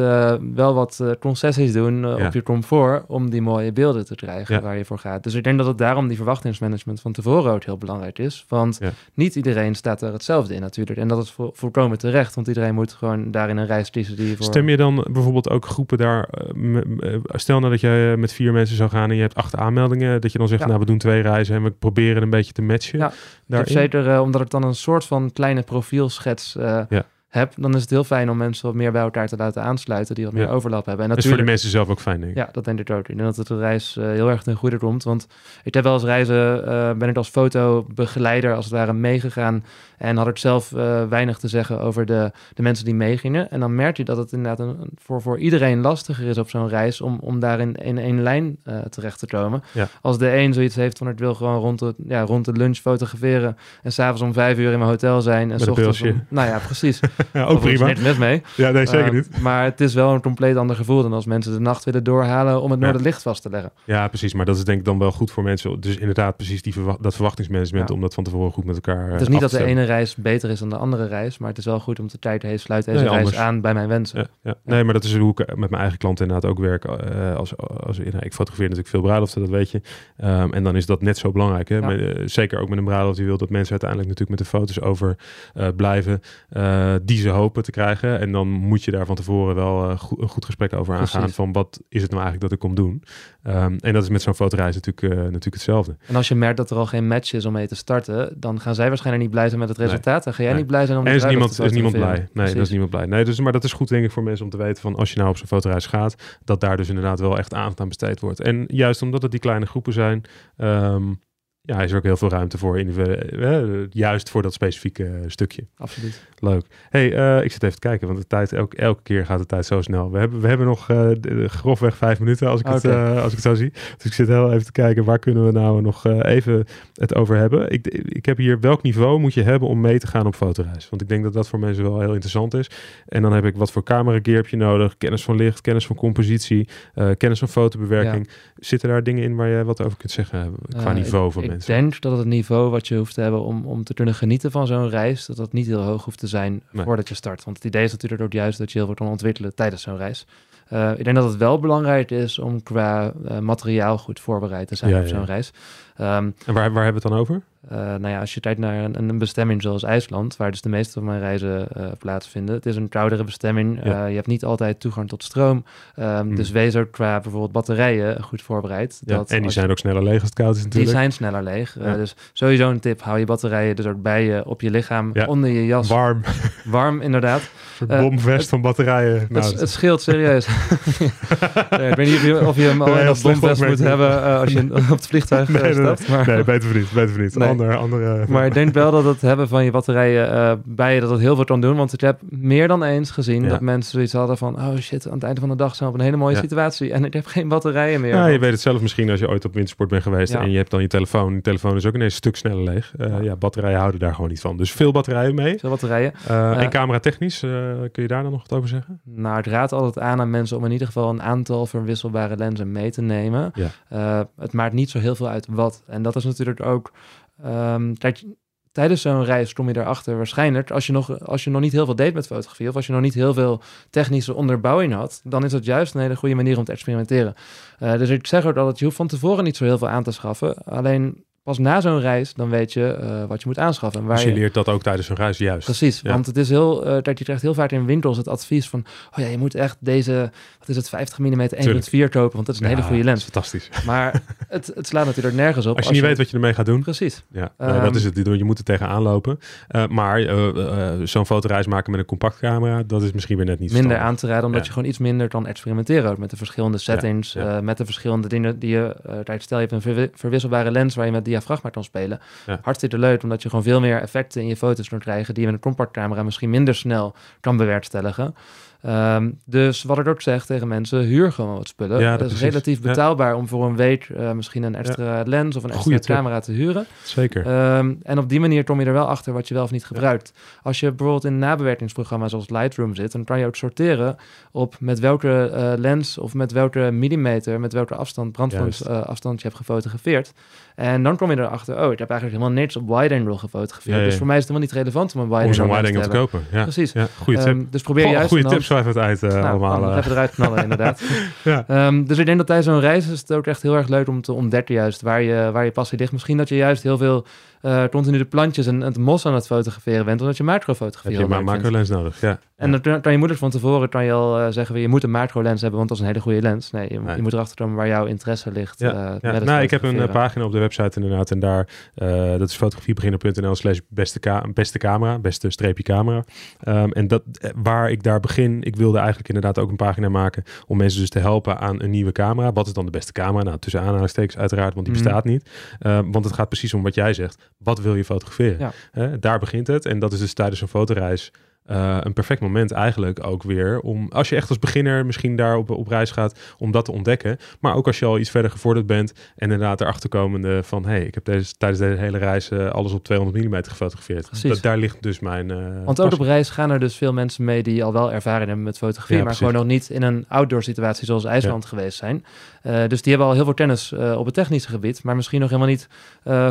wel wat concessies doen Ja. op je comfort om die mooie beelden te krijgen waar je voor gaat. Dus ik denk dat het daarom die verwachtingsmanagement van tevoren ook heel belangrijk is. Want Ja. niet iedereen staat er hetzelfde in natuurlijk. En dat is vo- volkomen terecht, want iedereen moet gewoon daarin een reis kiezen die voor... Stem je dan bijvoorbeeld ook groepen daar, eh, eh, stel nou dat je met vier mensen zou gaan en je hebt acht aanmeldingen, dat je dan zegt, Ja. nou we doen twee reizen en we proberen een beetje te matchen. Ja, daarin. zeker, eh, omdat ik dan een soort van kleine profielschets eh, Ja. Heb, dan is het heel fijn om mensen wat meer bij elkaar te laten aansluiten, die wat meer Ja. overlap hebben. En Dat is voor de natuurlijk, mensen zelf ook fijn, denk ik. ja, dat denk ik ook. Ik denk dat het de reis eh, heel erg ten goede komt, want ik heb wel eens reizen, eh, ben ik als fotobegeleider als het ware meegegaan en had ik zelf eh, weinig te zeggen over de, de mensen die meegingen. En dan merk je dat het inderdaad een, voor, voor iedereen lastiger is op zo'n reis om, om daar in, één lijn terecht te komen. Ja. Als de een zoiets heeft van ik wil gewoon rond de, ja, rond de lunch fotograferen en s'avond om vijf uur in mijn hotel zijn. En s een ochtends om- Nou ja, precies. Ook prima. niks mis mee. Ja, nee, zeker Eh, niet. Maar het is wel een compleet ander gevoel dan als mensen de nacht willen doorhalen om het. Noorderlicht vast te leggen. Ja, precies. Maar dat is denk ik dan wel goed voor mensen. Dus inderdaad, precies die verwa- dat verwachtingsmanagement, om dat van tevoren goed met elkaar eh, het is niet dat de ene reis beter is dan de andere reis, maar het is wel goed om te kijken, hey, sluit deze Nee, reis anders. aan bij mijn wensen. Ja. Nee, maar dat is hoe ik met mijn eigen klanten inderdaad ook werk. eh, als, als, nou, ik fotografeer natuurlijk veel bruiloften, dat weet je. Ehm, en dan is dat net zo belangrijk. Hè? Ja. Eh, zeker ook met een bruiloft die wil dat mensen uiteindelijk natuurlijk met de foto's over eh, blijven eh, die ze hopen te krijgen. En dan moet je daar van tevoren wel eh, goed, een goed gesprek over aangaan van wat is het nou eigenlijk dat ik kom doen. Ehm, en dat is met zo'n fotoreis natuurlijk, eh, natuurlijk hetzelfde. En als je merkt dat er al geen match is om mee te starten, dan gaan zij waarschijnlijk niet blij zijn met het Nee. resultaat. Dan ga jij Nee. niet blij zijn om En is niemand, is niemand blij. Nee, dat is niemand blij. Nee, dus, maar dat is goed denk ik voor mensen om te weten van als je nou op zo'n fotoreis gaat, dat daar dus inderdaad wel echt aandacht aan besteed wordt. En juist omdat het die kleine groepen zijn, ehm, ja, is er ook heel veel ruimte voor, eh, juist voor dat specifieke eh, stukje. Absoluut. Leuk. Hey, uh, ik zit even te kijken, want de tijd, elke, elke keer gaat de tijd zo snel. We hebben, we hebben nog uh, grofweg vijf minuten als ik, het, uh, als ik het zo zie. Dus ik zit heel even te kijken, waar kunnen we nou nog even het over hebben? Ik, ik heb hier, welk niveau moet je hebben om mee te gaan op fotoreis? Want ik denk dat dat voor mensen wel heel interessant is. En dan heb ik wat voor camera gear heb je nodig? Kennis van licht, kennis van compositie, kennis van fotobewerking. Zitten daar dingen in waar je wat over kunt zeggen qua niveau van mensen? Ik denk dat het niveau wat je hoeft te hebben om, om te kunnen genieten van zo'n reis, dat dat niet heel hoog hoeft te zijn voordat je start. Want het idee is natuurlijk ook juist dat je heel veel kan ontwikkelen tijdens zo'n reis. Uh, ik denk dat het wel belangrijk is om qua uh, materiaal goed voorbereid te zijn op zo'n reis. Um, en waar, waar hebben we het dan over? Uh, nou ja, als je kijkt naar een, een, bestemming zoals IJsland, waar dus de meeste van mijn reizen uh, plaatsvinden. Het is een koudere bestemming. Ja. Uh, je hebt niet altijd toegang tot stroom. Um, mm. Dus wees ook qua bijvoorbeeld batterijen goed voorbereid. Ja, dat en die zijn ook sneller leeg als het koud is natuurlijk. Die zijn sneller leeg. Ja. dus sowieso een tip, hou je batterijen dus ook bij je, op je lichaam, onder je jas. Warm. Warm, inderdaad. Een bomvest van batterijen. Nou, het, het, scheelt serieus. ik weet niet of je, of je hem al bomvest moet hebben als je op het vliegtuig nee, stapt. Maar... Nee, beter niet, beter niet. Nee. Andere, maar ik denk wel dat het hebben van je batterijen uh, bij je, dat het heel veel kan doen. Want ik heb meer dan eens gezien ja. dat mensen zoiets hadden van, oh shit, aan het einde van de dag zijn we op een hele mooie ja. situatie. En ik heb geen batterijen meer. Ja, je weet het zelf misschien als je ooit op wintersport bent geweest en je hebt dan je telefoon. Je telefoon is ook ineens een stuk sneller leeg. Uh, ja. batterijen houden daar gewoon niet van. Dus veel batterijen mee. Veel batterijen. Uh, en camera technisch, kun je daar dan nog wat over zeggen? Nou, ik raad altijd aan aan mensen om in ieder geval een aantal verwisselbare lenzen mee te nemen. het maakt niet zo heel veel uit wat. En dat is natuurlijk ook Um, tijdens zo'n reis kom je erachter waarschijnlijk, als je, nog, als je nog niet heel veel deed met fotografie, of als je nog niet heel veel technische onderbouwing had, dan is dat juist een hele goede manier om te experimenteren. Uh, dus ik zeg ook dat je hoeft van tevoren niet zo heel veel aan te schaffen. Alleen pas na zo'n reis, dan weet je uh, wat je moet aanschaffen. waar dus je, leert dat ook tijdens zo'n reis, juist. Precies, want het is heel, uh, dat je krijgt heel vaak in winkels het advies van, oh ja, je moet echt deze, wat is het, 50 mm 1.4 kopen, want dat is een hele goede lens. fantastisch. Maar het, het slaat natuurlijk nergens op. Als je niet weet wat je ermee gaat doen. Precies. Ja, um, dat is het. Je moet er tegenaan lopen. Uh, maar zo'n fotoreis maken met een compactcamera, dat is misschien weer net niet Minder aan te raden, omdat je gewoon iets minder kan experimenteren met de verschillende settings, met de verschillende dingen die je, stel je hebt een verwisselbare lens waar je met diafragma kan spelen ja. Hartstikke leuk, omdat je gewoon veel meer effecten in je foto's kan krijgen die je met een compactcamera misschien minder snel kan bewerkstelligen. Um, dus wat ik ook zeg tegen mensen, huur gewoon wat spullen. Ja, dat is relatief betaalbaar om voor een week uh, misschien een extra lens of een extra camera te huren. Zeker. Um, en op die manier kom je er wel achter wat je wel of niet gebruikt. Als je bijvoorbeeld in een nabewerkingsprogramma zoals Lightroom zit, dan kan je ook sorteren op met welke uh, lens of met welke millimeter, met welke afstand, brandvoedingsafstand uh, je hebt gefotografeerd. En dan kom je erachter, oh, ik heb eigenlijk helemaal niks op wide angle gefotografeerd. Dus voor mij is het helemaal niet relevant om een wide angle, om wide angle te, kopen. Ja. Precies. Goeie tip. Um, dus probeer juist... Goede tips schrijf het uit uh, nou, allemaal. Even eruit knallen, inderdaad. ja. Um, dus ik denk dat tijdens zo'n reis is het ook echt heel erg leuk om te ontdekken juist waar je, waar je passie ligt. Misschien dat je juist heel veel uh, continu de plantjes en, het mos aan het fotograferen bent, omdat je macrofotografie Heb je maar macro-lens nodig, ja. En dan kan je moeder van tevoren kan je al uh, zeggen, je moet een macro-lens hebben, want dat is een hele goede lens. Nee, je, nee. je moet erachter komen waar jouw interesse ligt. Ja, uh, ja. Nou, ik heb een pagina op de website inderdaad en daar, dat is fotografiebeginner.nl slash beste, camera, beste streepje camera. Um, en dat, waar ik daar begin, ik wilde eigenlijk inderdaad ook een pagina maken om mensen dus te helpen aan een nieuwe camera. Wat is dan de beste camera? Nou, tussen aanhalingstekens uiteraard, want die mm. bestaat niet. Um, want het gaat precies om wat jij zegt wat wil je fotograferen? Ja. daar begint het. En dat is dus tijdens een fotoreis uh, een perfect moment eigenlijk ook weer om, als je echt als beginner misschien daar op, op reis gaat, om dat te ontdekken. Maar ook als je al iets verder gevorderd bent en inderdaad erachter komende van, hey, ik heb deze, tijdens deze hele reis uh, alles op 200 mm gefotografeerd. Dat, daar ligt dus mijn uh, Want ook op reis gaan er dus veel mensen mee die al wel ervaring hebben met fotografie, ja, maar gewoon nog niet in een outdoor situatie zoals IJsland ja. geweest zijn. dus die hebben al heel veel kennis op het technische gebied, maar misschien nog helemaal niet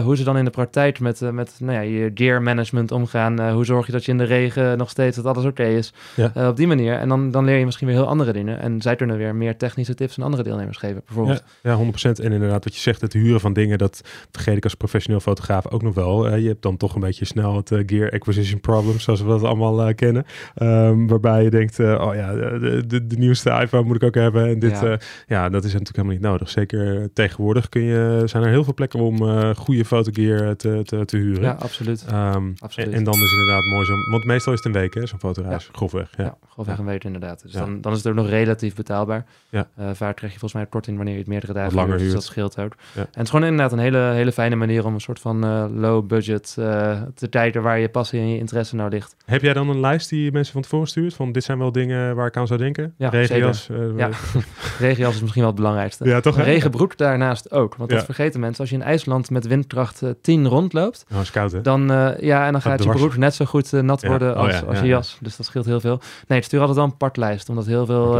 hoe ze dan in de praktijk met, met nou ja, je gear management omgaan. hoe zorg je dat je in de regen nog steeds dat alles oké is. Ja. Uh, op die manier. En dan, dan leer je misschien weer heel andere dingen. En zij kunnen weer meer technische tips aan andere deelnemers geven, bijvoorbeeld. Ja, ja 100%. En inderdaad, wat je zegt, het huren van dingen, dat vergeet ik als professioneel fotograaf ook nog wel. Uh, je hebt dan toch een beetje snel het uh, gear acquisition problem, zoals we dat allemaal kennen. Um, waarbij je denkt, oh ja, de, de, de, nieuwste iPhone moet ik ook hebben. En dit, ja. ja, dat is natuurlijk helemaal niet nodig. Zeker tegenwoordig kun je, zijn er heel veel plekken om goede fotogear te, te, te huren. Ja, absoluut. Um, absoluut. En, en, dan is inderdaad mooi zo, want meestal is het een week weken, zo'n fotoreis. Ja. Grofweg. Ja, ja grofweg een week inderdaad. Dus dan, dan is het ook nog relatief betaalbaar. Ja. Uh, vaak krijg je volgens mij korting wanneer je het meerdere dagen langer huurt. Dus dat scheelt ook. En het is gewoon inderdaad een hele, hele fijne manier om een soort van low budget te tijden waar je passie en je interesse nou ligt. Heb jij dan een lijst die je mensen van tevoren stuurt? Van dit zijn wel dingen waar ik aan zou denken? Ja, Regias. ja. Regias is misschien wel het belangrijkste. Ja, toch? Regenbroek daarnaast ook. Want dat vergeten mensen. Als je in IJsland met windkracht 10 rondloopt. Oh, is koud hè? Dan, ja, en dan gaat je broek net zo goed nat worden oh, als, als jas. Dus dat scheelt heel veel. Nee, het stuur altijd wel een partlijst. Omdat heel veel,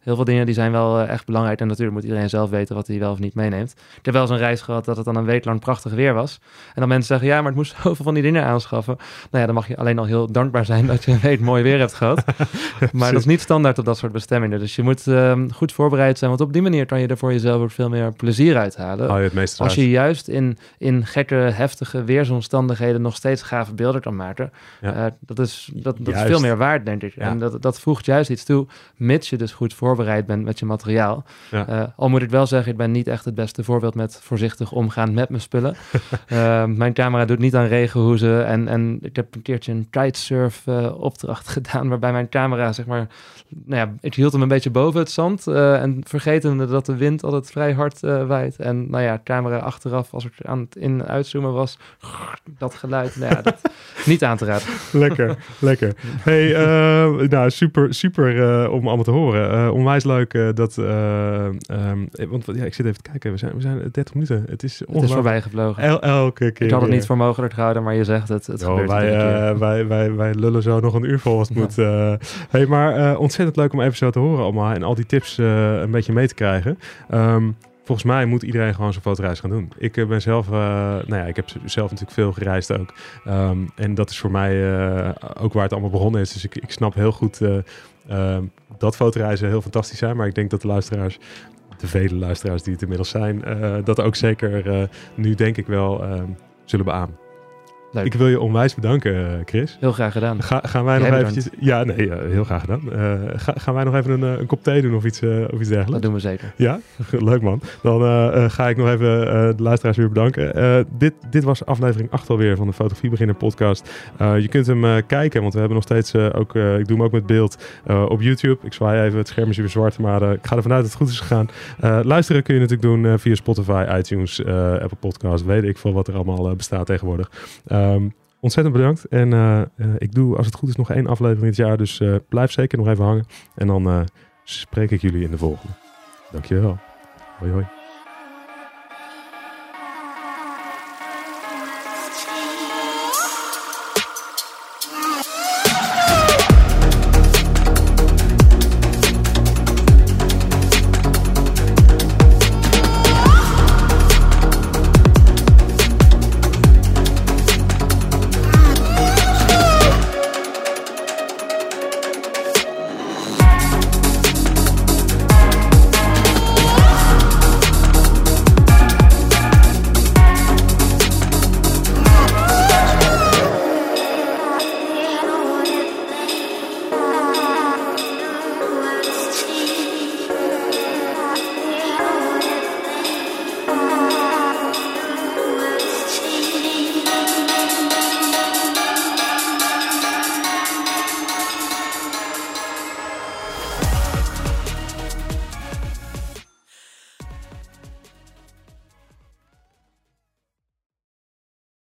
heel veel dingen die zijn wel echt belangrijk. En natuurlijk moet iedereen zelf weten wat hij wel of niet meeneemt. Ik heb wel eens een reis gehad dat het dan een week lang prachtig weer was. En dan mensen zeggen, ja, maar het moest zoveel van die dingen aanschaffen. Nou ja, dan mag je alleen al heel dankbaar zijn dat je een week mooi weer hebt gehad. maar dat is niet standaard op dat soort bestemmingen. Dus je moet ehm, goed voorbereid zijn. Want op die manier kan je er voor jezelf ook veel meer plezier uithalen. Oh, het Als je juist in, in gekke, heftige weersomstandigheden nog steeds gave beelden kan maken. Uh, dat is, dat, dat is veel meer waard, denk ik. En dat, dat voegt juist iets toe, mits je dus goed voorbereid bent met je materiaal. Uh, al moet ik wel zeggen, ik ben niet echt het beste voorbeeld met voorzichtig omgaan met mijn spullen. uh, mijn camera doet niet aan regenhoezen. En, en ik heb een keertje een kitesurf opdracht gedaan, waarbij mijn camera, zeg maar, nou ja, ik hield hem een beetje boven het zand. en vergetende dat de wind altijd vrij hard waait. En nou ja, camera achteraf, als ik aan het in- uitzoomen was, dat geluid, nou ja, dat niet aan te raden. lekker, lekker. Hey, uh, nou, super, super uh, om allemaal te horen. Uh, onwijs leuk dat... Um, want ja, ik zit even te kijken. We zijn, we zijn 30 minuten. Het is, het is voorbij gevlogen. El, elke keer. Ik had het niet voor mogelijk gehouden, maar je zegt het. het oh, gebeurt wij, wij, wij, wij lullen zo nog een uur vol als het moet. hey, maar ontzettend leuk om even zo te horen allemaal. En al die tips een beetje mee te krijgen. Um, volgens mij moet iedereen gewoon zijn fotoreis gaan doen. Ik eh, ben zelf, uh, nou ja, ik heb zelf natuurlijk veel gereisd ook. Um, en dat is voor mij uh, ook waar het allemaal begonnen is. Dus ik, ik snap heel goed uh, dat fotoreizen heel fantastisch zijn. Maar ik denk dat de luisteraars, de vele luisteraars die het inmiddels zijn, dat ook zeker nu denk ik wel zullen beamen. Ik wil je onwijs bedanken, eh, Chris. Heel graag gedaan. Ga, gaan wij nog eventjes... Ja, nee, uh, heel graag gedaan. Uh, ga, gaan wij nog even een, een kop thee doen of iets, of iets dergelijks? Dat doen we zeker. Ja? Leuk man. Dan ga ik nog even de luisteraars weer bedanken. dit, dit was aflevering 8 alweer van de Fotografie Beginner podcast. je kunt hem kijken, want we hebben nog steeds ook... ik doe hem ook met beeld op YouTube. Ik zwaai even, het scherm is weer zwart, maar ik ga ervan uit dat het goed is gegaan. luisteren kun je natuurlijk doen via Spotify, iTunes, Apple Podcast. Weet ik veel wat er allemaal bestaat tegenwoordig. Um, ontzettend bedankt. En uh, ik doe, als het goed is, nog één aflevering dit jaar. Dus uh, blijf zeker nog even hangen. En dan spreek ik jullie in de volgende. Dankjewel. Hoi hoi.